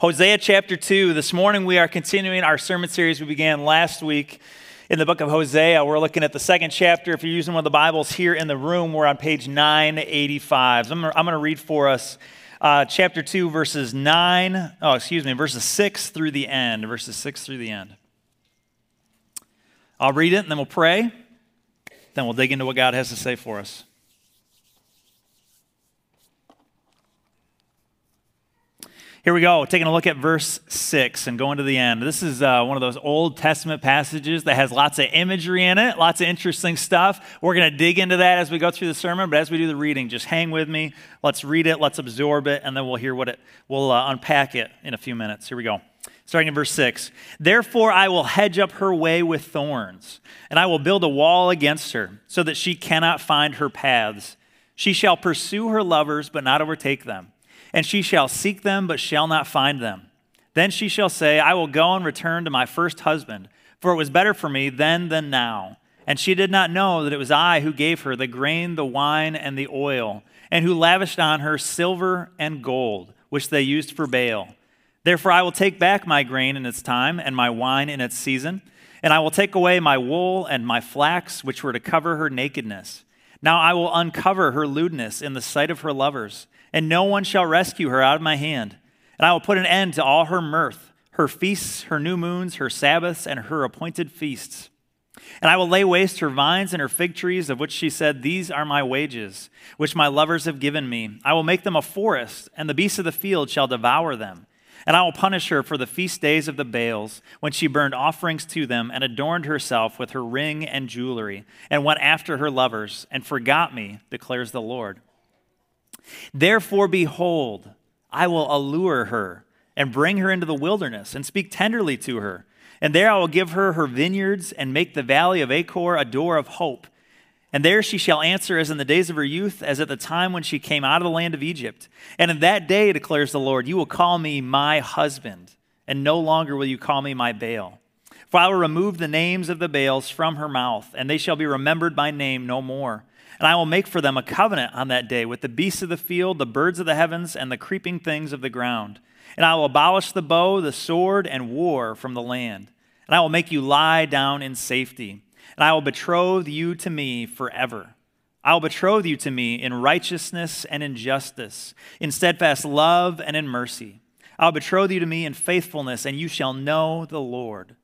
Hosea chapter 2. This morning we are continuing our sermon series we began last week in the book of Hosea. We're looking at the second chapter. If you're using one of the Bibles here in the room, we're on page 985. I'm going to read for us uh, chapter 2, verses 9, oh, excuse me, verses 6 through the end. Verses 6 through the end. I'll read it and then we'll pray. Then we'll dig into what God has to say for us. Here we go, taking a look at verse 6 and going to the end. This is uh, one of those Old Testament passages that has lots of imagery in it, lots of interesting stuff. We're going to dig into that as we go through the sermon, but as we do the reading, just hang with me. Let's read it, let's absorb it, and then we'll hear what it, we'll uh, unpack it in a few minutes. Here we go. Starting in verse 6 Therefore I will hedge up her way with thorns, and I will build a wall against her, so that she cannot find her paths. She shall pursue her lovers, but not overtake them and she shall seek them, but shall not find them. Then she shall say, I will go and return to my first husband, for it was better for me then than now. And she did not know that it was I who gave her the grain, the wine, and the oil, and who lavished on her silver and gold, which they used for Baal. Therefore, I will take back my grain in its time, and my wine in its season, and I will take away my wool and my flax, which were to cover her nakedness. Now I will uncover her lewdness in the sight of her lovers and no one shall rescue her out of my hand. And I will put an end to all her mirth, her feasts, her new moons, her Sabbaths, and her appointed feasts. And I will lay waste her vines and her fig trees, of which she said, These are my wages, which my lovers have given me. I will make them a forest, and the beasts of the field shall devour them. And I will punish her for the feast days of the Baals, when she burned offerings to them, and adorned herself with her ring and jewelry, and went after her lovers, and forgot me, declares the Lord. Therefore, behold, I will allure her and bring her into the wilderness and speak tenderly to her. And there I will give her her vineyards and make the valley of Achor a door of hope. And there she shall answer as in the days of her youth, as at the time when she came out of the land of Egypt. And in that day, declares the Lord, you will call me my husband, and no longer will you call me my Baal. For I will remove the names of the Baals from her mouth, and they shall be remembered by name no more. And I will make for them a covenant on that day with the beasts of the field, the birds of the heavens, and the creeping things of the ground. And I will abolish the bow, the sword, and war from the land. And I will make you lie down in safety. And I will betroth you to me forever. I will betroth you to me in righteousness and in justice, in steadfast love and in mercy. I will betroth you to me in faithfulness, and you shall know the Lord.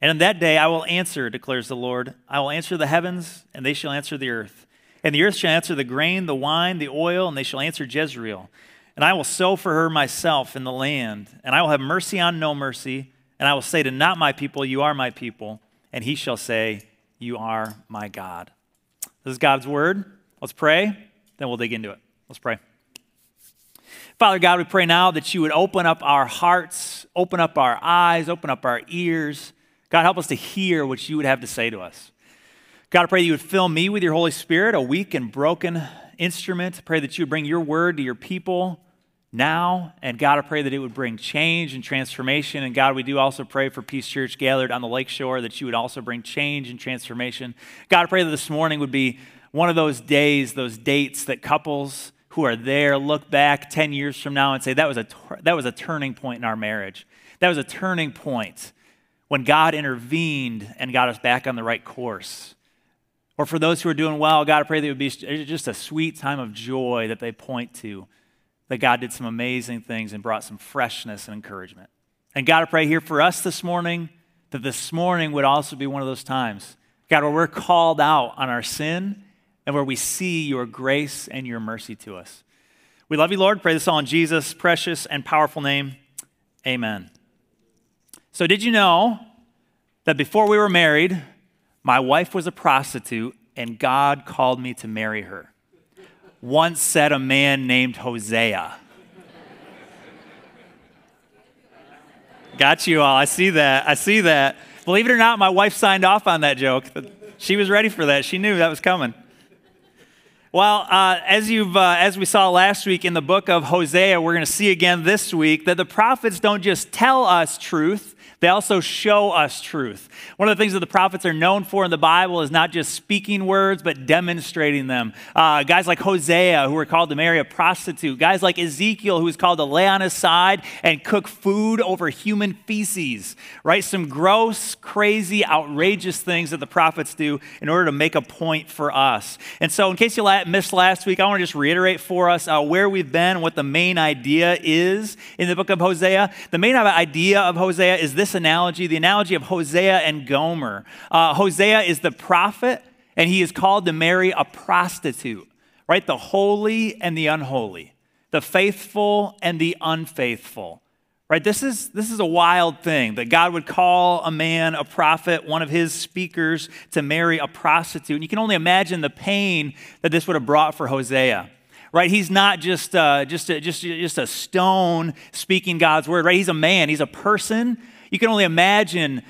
And in that day I will answer, declares the Lord. I will answer the heavens, and they shall answer the earth. And the earth shall answer the grain, the wine, the oil, and they shall answer Jezreel. And I will sow for her myself in the land, and I will have mercy on no mercy. And I will say to not my people, You are my people. And he shall say, You are my God. This is God's word. Let's pray, then we'll dig into it. Let's pray. Father God, we pray now that you would open up our hearts, open up our eyes, open up our ears. God, help us to hear what you would have to say to us. God, I pray that you would fill me with your Holy Spirit, a weak and broken instrument. I pray that you would bring your word to your people now. And God, I pray that it would bring change and transformation. And God, we do also pray for Peace Church gathered on the lakeshore that you would also bring change and transformation. God, I pray that this morning would be one of those days, those dates that couples who are there look back 10 years from now and say, that was a, that was a turning point in our marriage. That was a turning point when God intervened and got us back on the right course. Or for those who are doing well, God, I pray that it would be just a sweet time of joy that they point to, that God did some amazing things and brought some freshness and encouragement. And God, I pray here for us this morning that this morning would also be one of those times, God, where we're called out on our sin and where we see your grace and your mercy to us. We love you, Lord. Pray this all in Jesus' precious and powerful name. Amen. So, did you know that before we were married, my wife was a prostitute, and God called me to marry her. Once said a man named Hosea. Got you all. I see that. I see that. Believe it or not, my wife signed off on that joke. She was ready for that. She knew that was coming. Well, uh, as you've uh, as we saw last week in the book of Hosea, we're going to see again this week that the prophets don't just tell us truth; they also show us truth. One of the things that the prophets are known for in the Bible is not just speaking words, but demonstrating them. Uh, guys like Hosea, who were called to marry a prostitute, guys like Ezekiel, who was called to lay on his side and cook food over human feces, right? Some gross, crazy, outrageous things that the prophets do in order to make a point for us. And so, in case you missed last week, I want to just reiterate for us uh, where we've been what the main idea is in the book of Hosea. The main idea of Hosea is this this analogy, the analogy of Hosea and Gomer. Uh, Hosea is the prophet, and he is called to marry a prostitute, right? The holy and the unholy, the faithful and the unfaithful. Right? This is, this is a wild thing that God would call a man, a prophet, one of his speakers, to marry a prostitute. And you can only imagine the pain that this would have brought for Hosea right? He's not just, uh, just, a, just, just a stone speaking God's word, right? He's a man, he's a person you can only imagine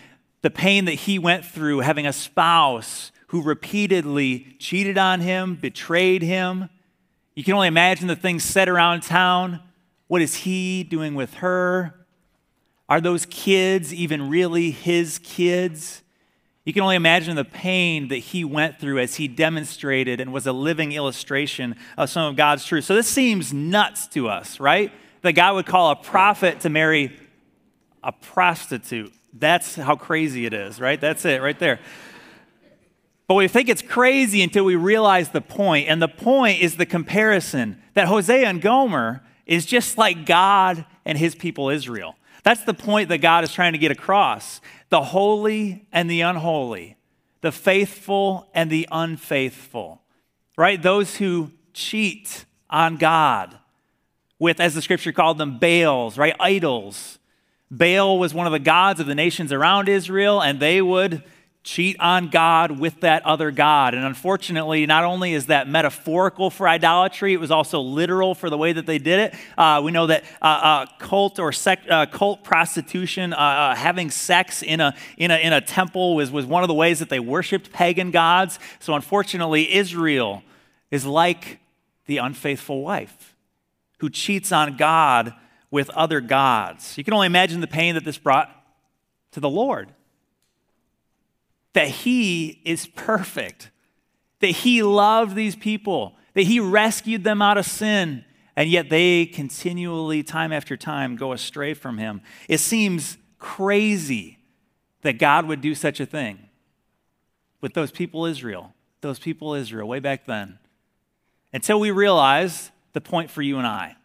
the pain that he went through having a spouse who repeatedly cheated on him, betrayed him. You can only imagine the things said around town. What is he doing with her? Are those kids even really his kids? You can only imagine the pain that he went through as he demonstrated and was a living illustration of some of God's truth. So this seems nuts to us, right? That God would call a prophet to marry a prostitute. That's how crazy it is, right? That's it right there. But we think it's crazy until we realize the point. And the point is the comparison that Hosea and Gomer is just like God and his people Israel. That's the point that God is trying to get across the holy and the unholy, the faithful and the unfaithful, right? Those who cheat on God with, as the scripture called them, Baals, right? Idols Baal was one of the gods of the nations around Israel, and they would cheat on God with that other God. And unfortunately, not only is that metaphorical for idolatry, it was also literal for the way that they did it. Uh, we know that uh, uh, cult or sec, uh, cult prostitution, uh, uh, having sex in a, in a, in a temple, was, was one of the ways that they worshiped pagan gods. So unfortunately, Israel is like the unfaithful wife who cheats on God with other gods. You can only imagine the pain that this brought to the Lord. That He is perfect, that He loved these people, that He rescued them out of sin, and yet they continually, time after time, go astray from Him. It seems crazy that God would do such a thing with those people, Israel, those people, Israel, way back then, until we realize the point for you and I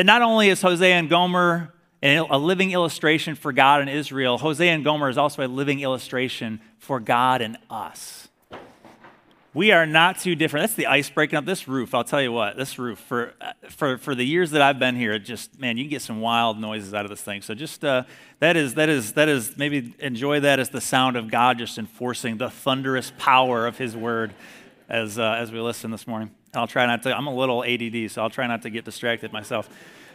that not only is Hosea and Gomer a living illustration for God and Israel, Hosea and Gomer is also a living illustration for God and us. We are not too different. That's the ice breaking up. This roof, I'll tell you what, this roof, for, for, for the years that I've been here, it just, man, you can get some wild noises out of this thing. So just, uh, that is, that is, that is, maybe enjoy that as the sound of God just enforcing the thunderous power of his word as, uh, as we listen this morning. I'll try not to, I'm a little ADD, so I'll try not to get distracted myself.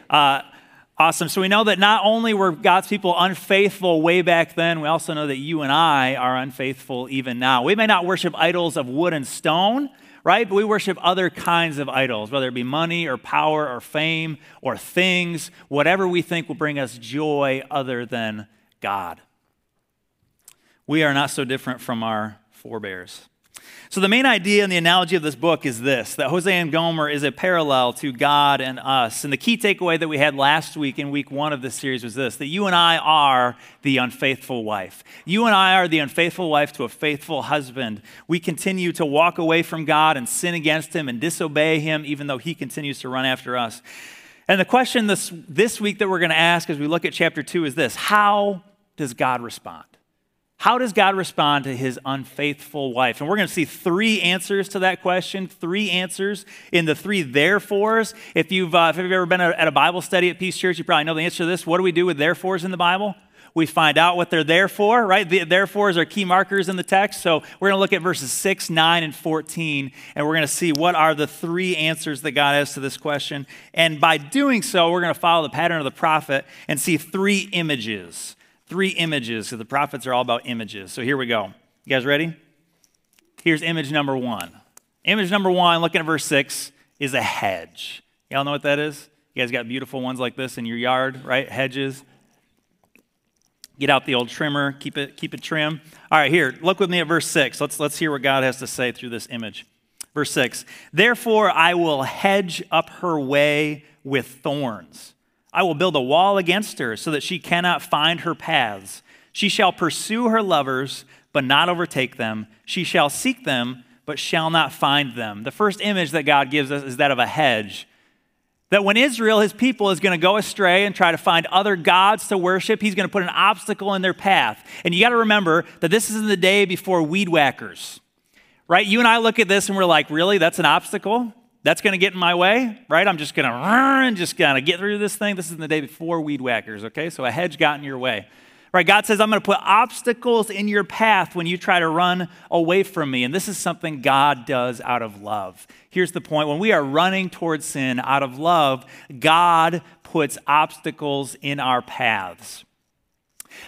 Uh, awesome. So we know that not only were God's people unfaithful way back then, we also know that you and I are unfaithful even now. We may not worship idols of wood and stone, right? But we worship other kinds of idols, whether it be money or power or fame or things, whatever we think will bring us joy other than God. We are not so different from our forebears. So, the main idea and the analogy of this book is this that Hosea and Gomer is a parallel to God and us. And the key takeaway that we had last week in week one of this series was this that you and I are the unfaithful wife. You and I are the unfaithful wife to a faithful husband. We continue to walk away from God and sin against Him and disobey Him, even though He continues to run after us. And the question this, this week that we're going to ask as we look at chapter two is this How does God respond? How does God respond to his unfaithful wife? And we're going to see three answers to that question, three answers in the three therefores. If you've, uh, if you've ever been at a Bible study at Peace Church, you probably know the answer to this. What do we do with therefores in the Bible? We find out what they're there for, right? The therefores are key markers in the text. So we're going to look at verses 6, 9, and 14, and we're going to see what are the three answers that God has to this question. And by doing so, we're going to follow the pattern of the prophet and see three images three images because the prophets are all about images. So here we go. You guys ready? Here's image number one Image number one, looking at verse six, is a hedge. Y'all know what that is? You guys got beautiful ones like this in your yard, right? Hedges. Get out the old trimmer, keep it, keep it trim. All right, here, look with me at verse 6. Let's, let's hear what God has to say through this image. Verse 6 Therefore, I will hedge up her way with thorns. I will build a wall against her so that she cannot find her paths. She shall pursue her lovers, but not overtake them. She shall seek them, but shall not find them. The first image that God gives us is that of a hedge. That when Israel, his people, is going to go astray and try to find other gods to worship, he's going to put an obstacle in their path. And you got to remember that this is in the day before weed whackers, right? You and I look at this and we're like, really? That's an obstacle? That's going to get in my way, right? I'm just going to run, just going to get through this thing. This is in the day before weed whackers, okay? So a hedge got in your way. Right? God says, I'm going to put obstacles in your path when you try to run away from me. And this is something God does out of love. Here's the point when we are running towards sin out of love, God puts obstacles in our paths.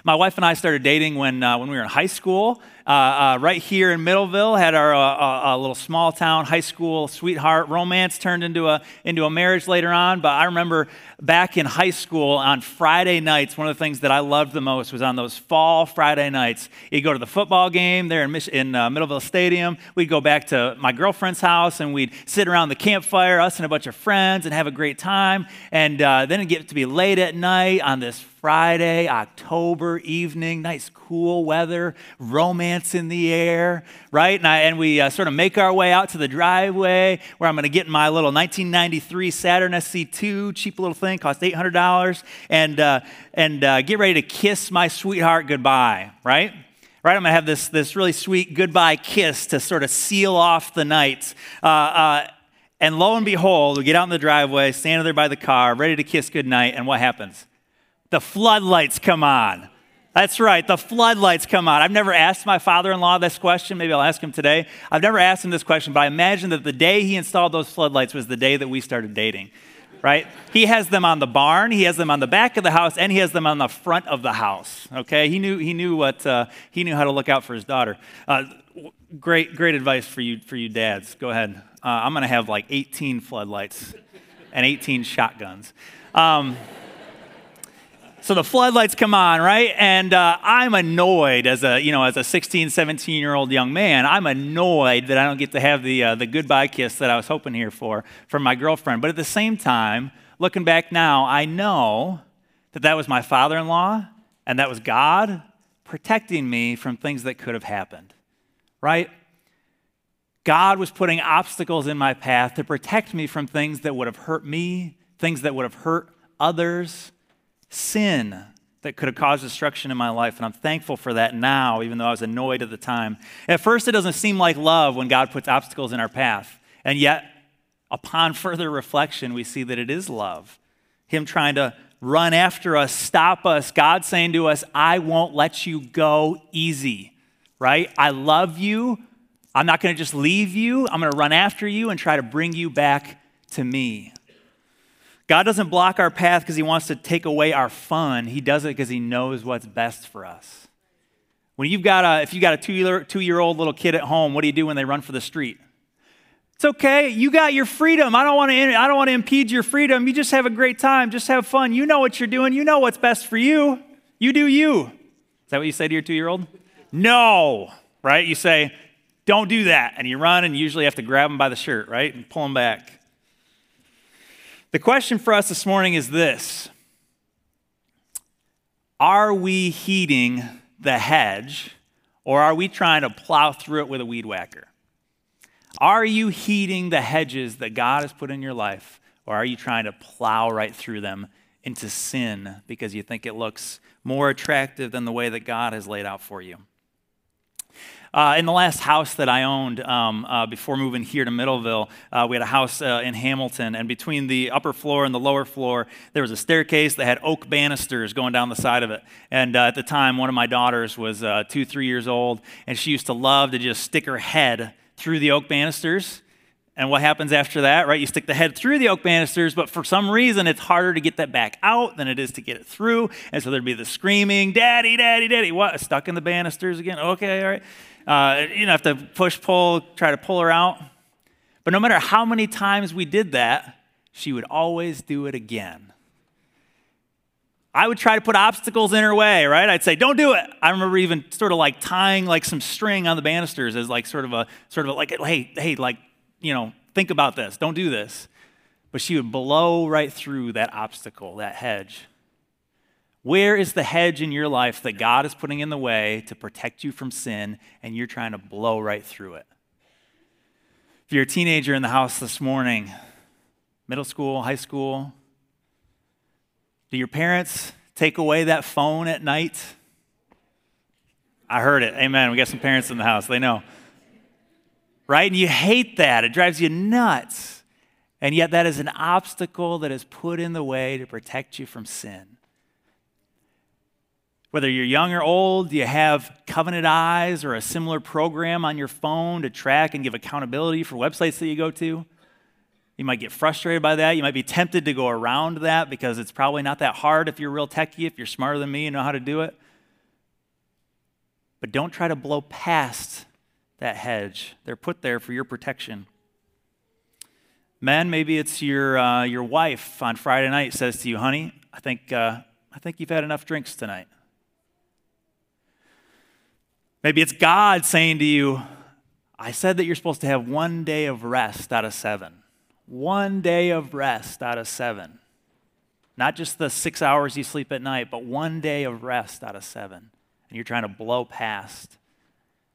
My wife and I started dating when, uh, when we were in high school. Uh, uh, right here in Middleville, had our uh, uh, little small town high school sweetheart romance turned into a, into a marriage later on. But I remember back in high school on Friday nights, one of the things that I loved the most was on those fall Friday nights. You'd go to the football game there in, Mich- in uh, Middleville Stadium. We'd go back to my girlfriend's house and we'd sit around the campfire, us and a bunch of friends, and have a great time. And then it'd get to be late at night on this Friday, October evening, nice cool weather, romance in the air, right? And, I, and we uh, sort of make our way out to the driveway where I'm going to get my little 1993 Saturn SC2, cheap little thing, cost $800, and, uh, and uh, get ready to kiss my sweetheart goodbye, right? Right, I'm gonna have this, this really sweet goodbye kiss to sort of seal off the night. Uh, uh, and lo and behold, we get out in the driveway, standing there by the car, ready to kiss goodnight, and what happens? The floodlights come on. That's right, the floodlights come on. I've never asked my father in law this question. Maybe I'll ask him today. I've never asked him this question, but I imagine that the day he installed those floodlights was the day that we started dating, right? He has them on the barn, he has them on the back of the house, and he has them on the front of the house, okay? He knew, he knew, what, uh, he knew how to look out for his daughter. Uh, great, great advice for you, for you dads. Go ahead. Uh, I'm going to have like 18 floodlights and 18 shotguns. Um, so the floodlights come on, right? And uh, I'm annoyed as a, you know, as a 16, 17 year old young man. I'm annoyed that I don't get to have the, uh, the goodbye kiss that I was hoping here for from my girlfriend. But at the same time, looking back now, I know that that was my father in law and that was God protecting me from things that could have happened, right? God was putting obstacles in my path to protect me from things that would have hurt me, things that would have hurt others sin that could have caused destruction in my life. And I'm thankful for that now, even though I was annoyed at the time. At first, it doesn't seem like love when God puts obstacles in our path. And yet, upon further reflection, we see that it is love. Him trying to run after us, stop us, God saying to us, I won't let you go easy, right? I love you. I'm not going to just leave you. I'm going to run after you and try to bring you back to me. God doesn't block our path because he wants to take away our fun. He does it because he knows what's best for us. When you've got a, if you got a two year, two year old little kid at home, what do you do when they run for the street? It's okay. You got your freedom. I don't want to, I don't want to impede your freedom. You just have a great time. Just have fun. You know what you're doing. You know what's best for you. You do you. Is that what you say to your two year old? No, right? You say, don't do that. And you run and you usually have to grab them by the shirt, right? And pull them back. The question for us this morning is this Are we heeding the hedge, or are we trying to plow through it with a weed whacker? Are you heeding the hedges that God has put in your life, or are you trying to plow right through them into sin because you think it looks more attractive than the way that God has laid out for you? Uh, in the last house that I owned um, uh, before moving here to Middleville, uh, we had a house uh, in Hamilton, and between the upper floor and the lower floor, there was a staircase that had oak banisters going down the side of it. And uh, at the time, one of my daughters was uh, two, three years old, and she used to love to just stick her head through the oak banisters. And what happens after that, right? You stick the head through the oak banisters, but for some reason it's harder to get that back out than it is to get it through. And so there'd be the screaming, Daddy, Daddy, Daddy. What? Stuck in the banisters again? Okay, all right uh, you know, have to push, pull, try to pull her out. But no matter how many times we did that, she would always do it again. I would try to put obstacles in her way, right? I'd say, "Don't do it." I remember even sort of like tying like some string on the banisters as like sort of a sort of a, like, "Hey, hey, like you know, think about this. Don't do this." But she would blow right through that obstacle, that hedge. Where is the hedge in your life that God is putting in the way to protect you from sin, and you're trying to blow right through it? If you're a teenager in the house this morning, middle school, high school, do your parents take away that phone at night? I heard it. Amen. We got some parents in the house. They know. Right? And you hate that. It drives you nuts. And yet, that is an obstacle that is put in the way to protect you from sin. Whether you're young or old, you have Covenant Eyes or a similar program on your phone to track and give accountability for websites that you go to. You might get frustrated by that. You might be tempted to go around that because it's probably not that hard if you're real techie, if you're smarter than me and know how to do it. But don't try to blow past that hedge. They're put there for your protection. Men, maybe it's your, uh, your wife on Friday night says to you, honey, I think, uh, I think you've had enough drinks tonight. Maybe it's God saying to you, I said that you're supposed to have one day of rest out of seven one day of rest out of seven. Not just the six hours you sleep at night, but one day of rest out of seven. And you're trying to blow past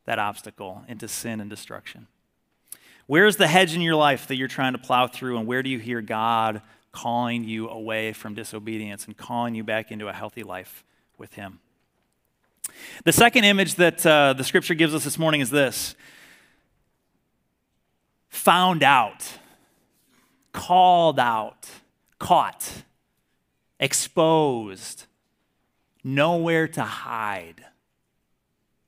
that obstacle into sin and destruction. Where's the hedge in your life that you're trying to plow through, and where do you hear God calling you away from disobedience and calling you back into a healthy life with Him? The second image that uh, the scripture gives us this morning is this found out called out, caught, exposed, nowhere to hide.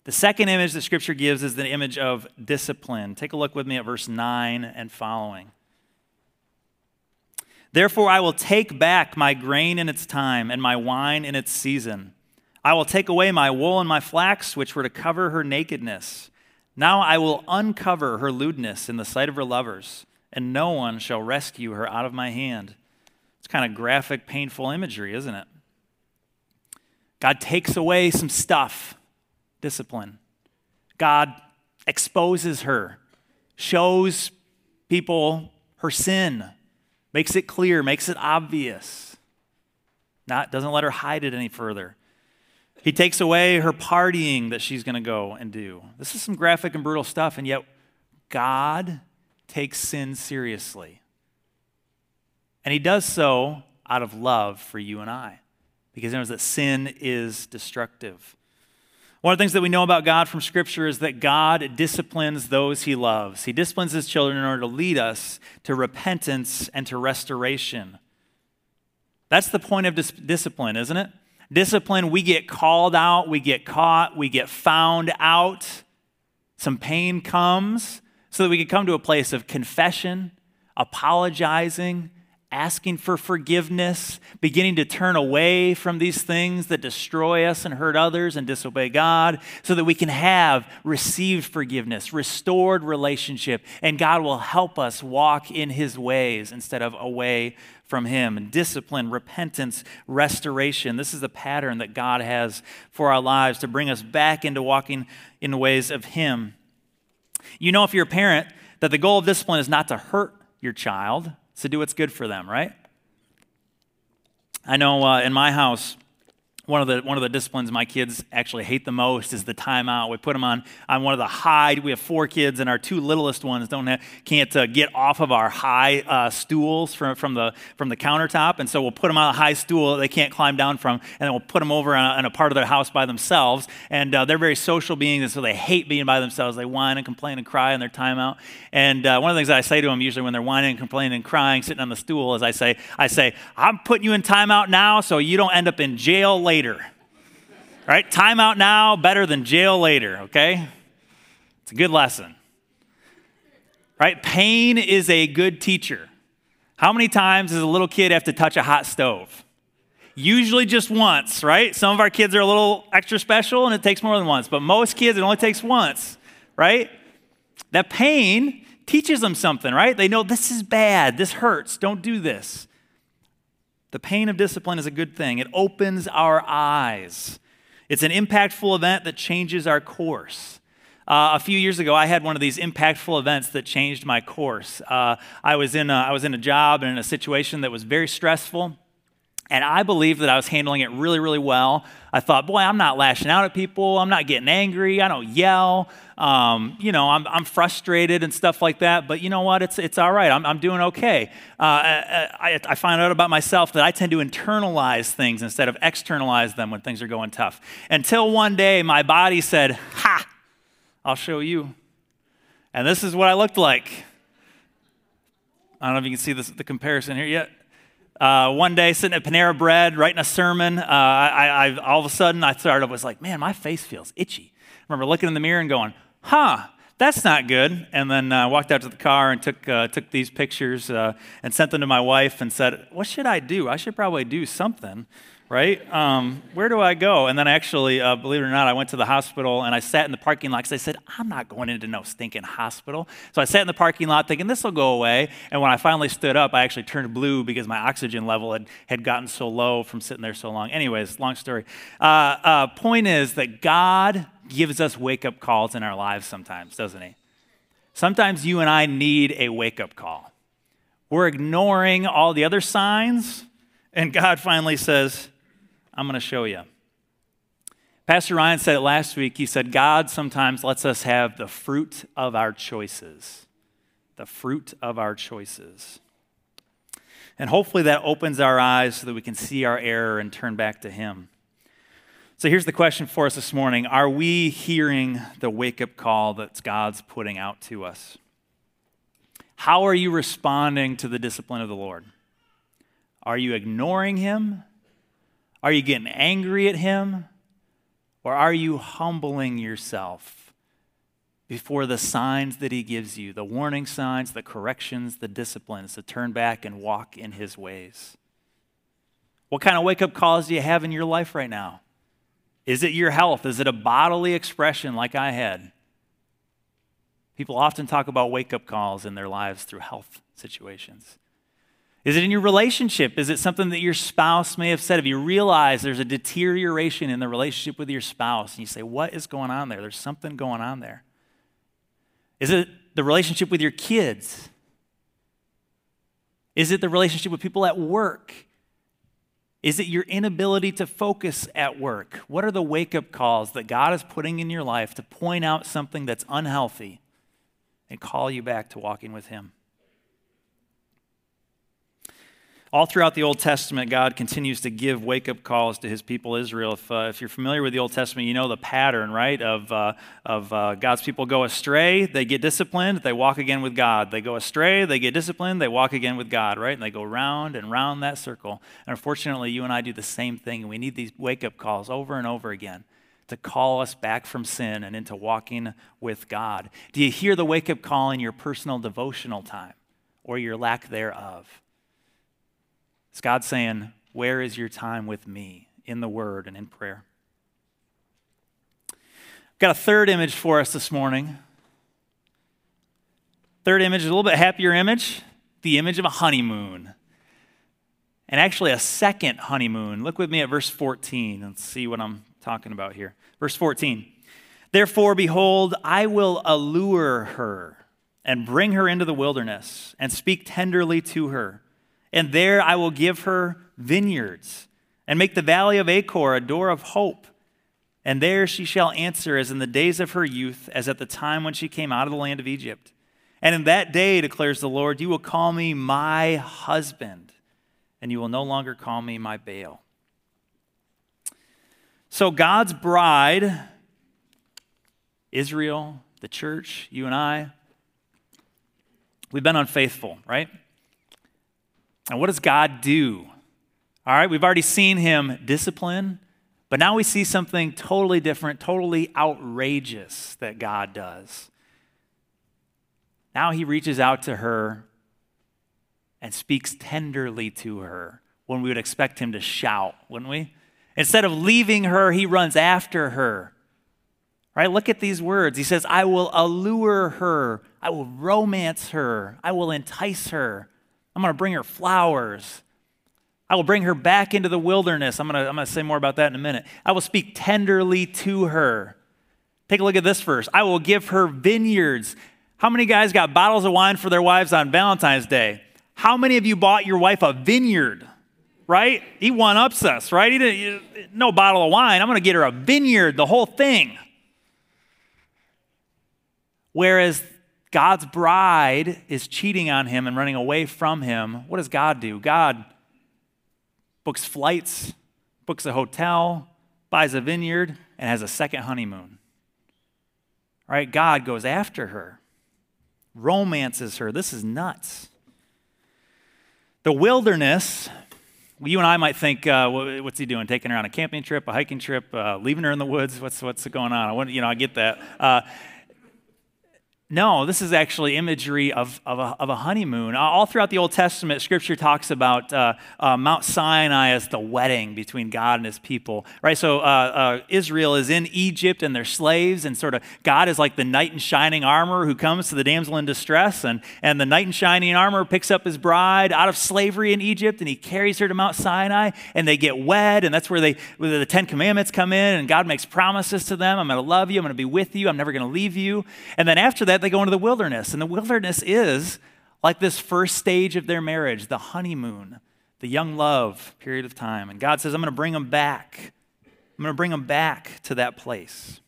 The second image that Scripture gives is the image of discipline. Take a look with me at verse 9 and following. Therefore, I will take back my grain in its time and my wine in its season. I will take away my wool and my flax, which were to cover her nakedness. Now I will uncover her lewdness in the sight of her lovers and no one shall rescue her out of my hand. It's kind of graphic, painful imagery, isn't it? God takes away some stuff, discipline. God exposes her, shows people her sin, makes it clear, makes it obvious. Not doesn't let her hide it any further. He takes away her partying that she's going to go and do. This is some graphic and brutal stuff, and yet God takes sin seriously. And he does so out of love for you and I, because he knows that sin is destructive. One of the things that we know about God from Scripture is that God disciplines those he loves. He disciplines his children in order to lead us to repentance and to restoration. That's the point of dis- discipline, isn't it? Discipline, we get called out, we get caught, we get found out, some pain comes, so that we can come to a place of confession, apologizing, asking for forgiveness, beginning to turn away from these things that destroy us and hurt others and disobey God, so that we can have received forgiveness, restored relationship, and God will help us walk in His ways instead of away from Him. Discipline, repentance, restoration. This is the pattern that God has for our lives to bring us back into walking in the ways of Him. You know, if you're a parent, that the goal of discipline is not to hurt your child, to do what's good for them, right? I know uh, in my house, one of the one of the disciplines my kids actually hate the most is the timeout. We put them on on one of the high. We have four kids, and our two littlest ones don't have, can't uh, get off of our high uh, stools from from the from the countertop, and so we'll put them on a high stool they can't climb down from, and then we'll put them over on a, on a part of their house by themselves. And uh, they're very social beings, and so they hate being by themselves. They whine and complain and cry in their timeout. And uh, one of the things I say to them usually when they're whining and complaining and crying, sitting on the stool, is I say, I say, I'm putting you in timeout now, so you don't end up in jail later later. Right? Time out now, better than jail later, okay? It's a good lesson. Right? Pain is a good teacher. How many times does a little kid have to touch a hot stove? Usually just once, right? Some of our kids are a little extra special and it takes more than once, but most kids it only takes once, right? That pain teaches them something, right? They know this is bad, this hurts, don't do this. The pain of discipline is a good thing, it opens our eyes. It's an impactful event that changes our course. Uh, a few years ago, I had one of these impactful events that changed my course. Uh, I, was in a, I was in a job and in a situation that was very stressful. And I believed that I was handling it really, really well. I thought, boy, I'm not lashing out at people. I'm not getting angry. I don't yell. Um, you know, I'm, I'm, frustrated and stuff like that. But you know what? It's, it's all right. I'm, I'm doing okay. Uh, I, I find out about myself that I tend to internalize things instead of externalize them when things are going tough. Until one day, my body said, Ha, I'll show you. And this is what I looked like. I don't know if you can see this, the comparison here yet. Uh, one day, sitting at Panera Bread, writing a sermon, uh, I, I, all of a sudden I started, was like, man, my face feels itchy. I remember looking in the mirror and going, huh, that's not good. And then I uh, walked out to the car and took, uh, took these pictures uh, and sent them to my wife and said, what should I do? I should probably do something right? Um, where do I go? And then actually, uh, believe it or not, I went to the hospital and I sat in the parking lot because I said, I'm not going into no stinking hospital. So I sat in the parking lot thinking this will go away. And when I finally stood up, I actually turned blue because my oxygen level had, had gotten so low from sitting there so long. Anyways, long story. Uh, uh, point is that God gives us wake up calls in our lives sometimes, doesn't He? Sometimes you and I need a wake up call. We're ignoring all the other signs, and God finally says, I'm going to show you. Pastor Ryan said it last week. He said, God sometimes lets us have the fruit of our choices. The fruit of our choices. And hopefully that opens our eyes so that we can see our error and turn back to Him. So here's the question for us this morning Are we hearing the wake up call that God's putting out to us? How are you responding to the discipline of the Lord? Are you ignoring Him? Are you getting angry at him? Or are you humbling yourself before the signs that he gives you, the warning signs, the corrections, the disciplines to turn back and walk in his ways? What kind of wake up calls do you have in your life right now? Is it your health? Is it a bodily expression like I had? People often talk about wake up calls in their lives through health situations. Is it in your relationship? Is it something that your spouse may have said? Have you realized there's a deterioration in the relationship with your spouse? And you say, What is going on there? There's something going on there. Is it the relationship with your kids? Is it the relationship with people at work? Is it your inability to focus at work? What are the wake up calls that God is putting in your life to point out something that's unhealthy and call you back to walking with Him? All throughout the Old Testament, God continues to give wake up calls to his people Israel. If, uh, if you're familiar with the Old Testament, you know the pattern, right? Of, uh, of uh, God's people go astray, they get disciplined, they walk again with God. They go astray, they get disciplined, they walk again with God, right? And they go round and round that circle. And unfortunately, you and I do the same thing, we need these wake up calls over and over again to call us back from sin and into walking with God. Do you hear the wake up call in your personal devotional time or your lack thereof? It's God saying, Where is your time with me in the Word and in prayer? I've got a third image for us this morning. Third image is a little bit happier image the image of a honeymoon. And actually, a second honeymoon. Look with me at verse 14 and see what I'm talking about here. Verse 14 Therefore, behold, I will allure her and bring her into the wilderness and speak tenderly to her and there I will give her vineyards, and make the valley of Achor a door of hope. And there she shall answer as in the days of her youth, as at the time when she came out of the land of Egypt. And in that day, declares the Lord, you will call me my husband, and you will no longer call me my Baal. So God's bride, Israel, the church, you and I, we've been unfaithful, right? And what does God do? All right, we've already seen him discipline, but now we see something totally different, totally outrageous that God does. Now he reaches out to her and speaks tenderly to her when we would expect him to shout, wouldn't we? Instead of leaving her, he runs after her. Right? Look at these words. He says, I will allure her, I will romance her, I will entice her. I'm going to bring her flowers. I will bring her back into the wilderness. I'm going to, I'm going to say more about that in a minute. I will speak tenderly to her. Take a look at this verse. I will give her vineyards. How many guys got bottles of wine for their wives on Valentine's Day? How many of you bought your wife a vineyard? Right? He one ups us, right? He didn't, no bottle of wine. I'm going to get her a vineyard, the whole thing. Whereas God's bride is cheating on him and running away from him, what does God do? God books flights, books a hotel, buys a vineyard, and has a second honeymoon. Right? God goes after her, romances her. This is nuts. The wilderness, you and I might think, uh, what's he doing? Taking her on a camping trip, a hiking trip, uh, leaving her in the woods? What's, what's going on? I want, you know, I get that. Uh, no, this is actually imagery of, of, a, of a honeymoon. All throughout the Old Testament, Scripture talks about uh, uh, Mount Sinai as the wedding between God and his people, right? So uh, uh, Israel is in Egypt and they're slaves, and sort of God is like the knight in shining armor who comes to the damsel in distress, and, and the knight in shining armor picks up his bride out of slavery in Egypt and he carries her to Mount Sinai, and they get wed, and that's where, they, where the Ten Commandments come in, and God makes promises to them I'm going to love you, I'm going to be with you, I'm never going to leave you. And then after that, that, they go into the wilderness. And the wilderness is like this first stage of their marriage, the honeymoon, the young love period of time. And God says, I'm going to bring them back. I'm going to bring them back to that place.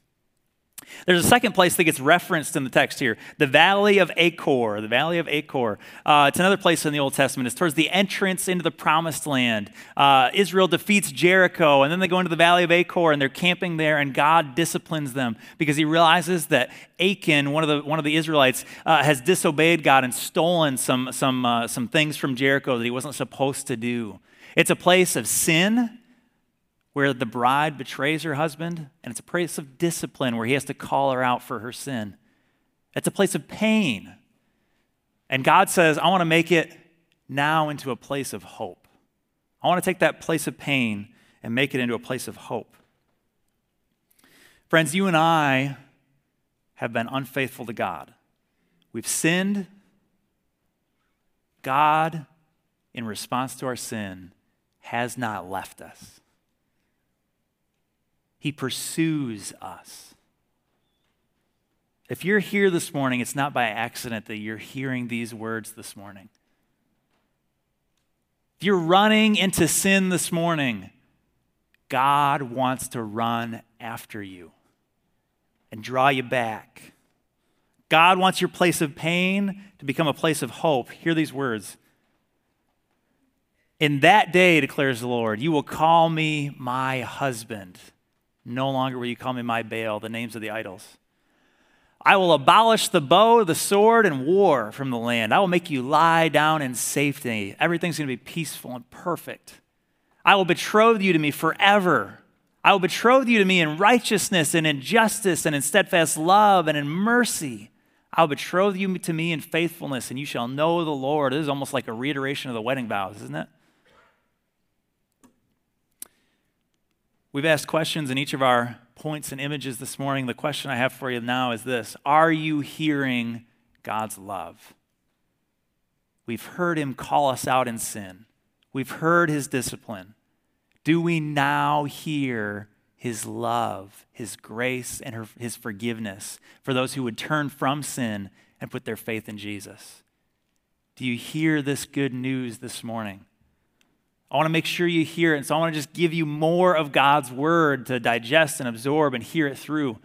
There's a second place that gets referenced in the text here the Valley of Achor. The Valley of Achor. Uh, it's another place in the Old Testament. It's towards the entrance into the promised land. Uh, Israel defeats Jericho, and then they go into the Valley of Achor, and they're camping there, and God disciplines them because he realizes that Achan, one of the, one of the Israelites, uh, has disobeyed God and stolen some, some, uh, some things from Jericho that he wasn't supposed to do. It's a place of sin where the bride betrays her husband, and it's a place of discipline where he has to call her out for her sin. It's a place of pain. And God says, I want to make it now into a place of hope. I want to take that place of pain and make it into a place of hope. Friends, you and I have been unfaithful to God. We've sinned. God, in response to our sin, has not left us. He pursues us. If you're here this morning, it's not by accident that you're hearing these words this morning. If you're running into sin this morning, God wants to run after you and draw you back. God wants your place of pain to become a place of hope. Hear these words. In that day, declares the Lord, you will call me my husband. No longer will you call me my Baal, the names of the idols. I will abolish the bow, the sword, and war from the land. I will make you lie down in safety. Everything's going to be peaceful and perfect. I will betroth you to me forever. I will betroth you to me in righteousness and in justice and in steadfast love and in mercy. I will betroth you to me in faithfulness, and you shall know the Lord. This is almost like a reiteration of the wedding vows, isn't it? We've asked questions in each of our points and images this morning. The question I have for you now is this Are you hearing God's love? We've heard him call us out in sin, we've heard his discipline. Do we now hear his love, his grace, and his forgiveness for those who would turn from sin and put their faith in Jesus? Do you hear this good news this morning? I want to make sure you hear it. And so I want to just give you more of God's word to digest and absorb and hear it through.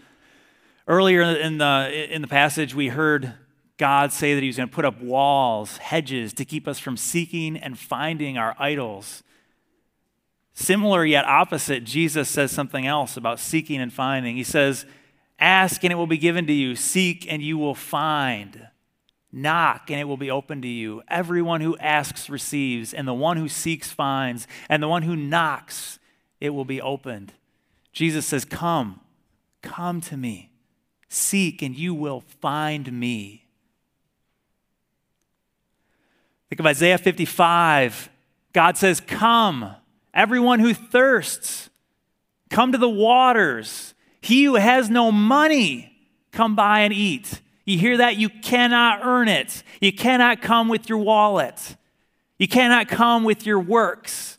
Earlier in the, in the passage, we heard God say that He was going to put up walls, hedges to keep us from seeking and finding our idols. Similar yet opposite, Jesus says something else about seeking and finding. He says, Ask and it will be given to you, seek and you will find. Knock and it will be open to you. Everyone who asks receives, and the one who seeks finds, and the one who knocks, it will be opened. Jesus says, Come, come to me. Seek and you will find me. Think of Isaiah 55. God says, Come, everyone who thirsts, come to the waters. He who has no money, come buy and eat. You hear that? You cannot earn it. You cannot come with your wallet. You cannot come with your works.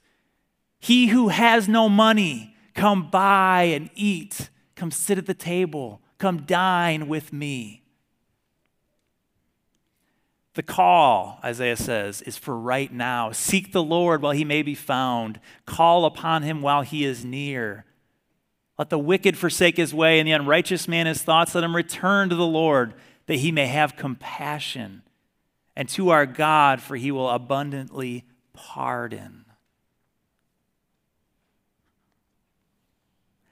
He who has no money, come buy and eat. Come sit at the table. Come dine with me. The call, Isaiah says, is for right now. Seek the Lord while he may be found. Call upon him while he is near. Let the wicked forsake his way and the unrighteous man his thoughts. Let him return to the Lord that he may have compassion, and to our God, for he will abundantly pardon.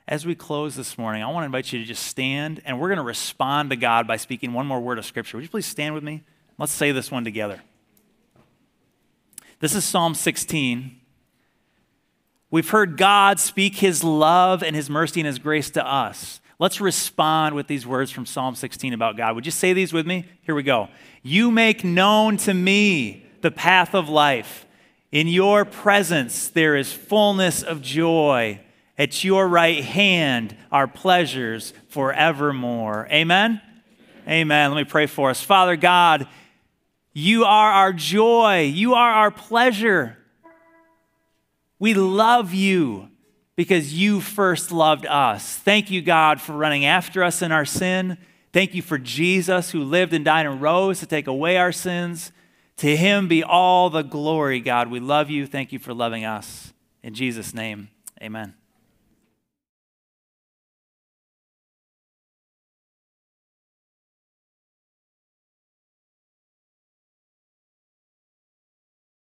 As we close this morning, I want to invite you to just stand, and we're going to respond to God by speaking one more word of Scripture. Would you please stand with me? Let's say this one together. This is Psalm 16. We've heard God speak his love and his mercy and his grace to us. Let's respond with these words from Psalm 16 about God. Would you say these with me? Here we go. You make known to me the path of life. In your presence there is fullness of joy. At your right hand are pleasures forevermore. Amen? Amen. Let me pray for us. Father God, you are our joy. You are our pleasure. We love you because you first loved us. Thank you, God, for running after us in our sin. Thank you for Jesus who lived and died and rose to take away our sins. To him be all the glory, God. We love you. Thank you for loving us. In Jesus' name, amen.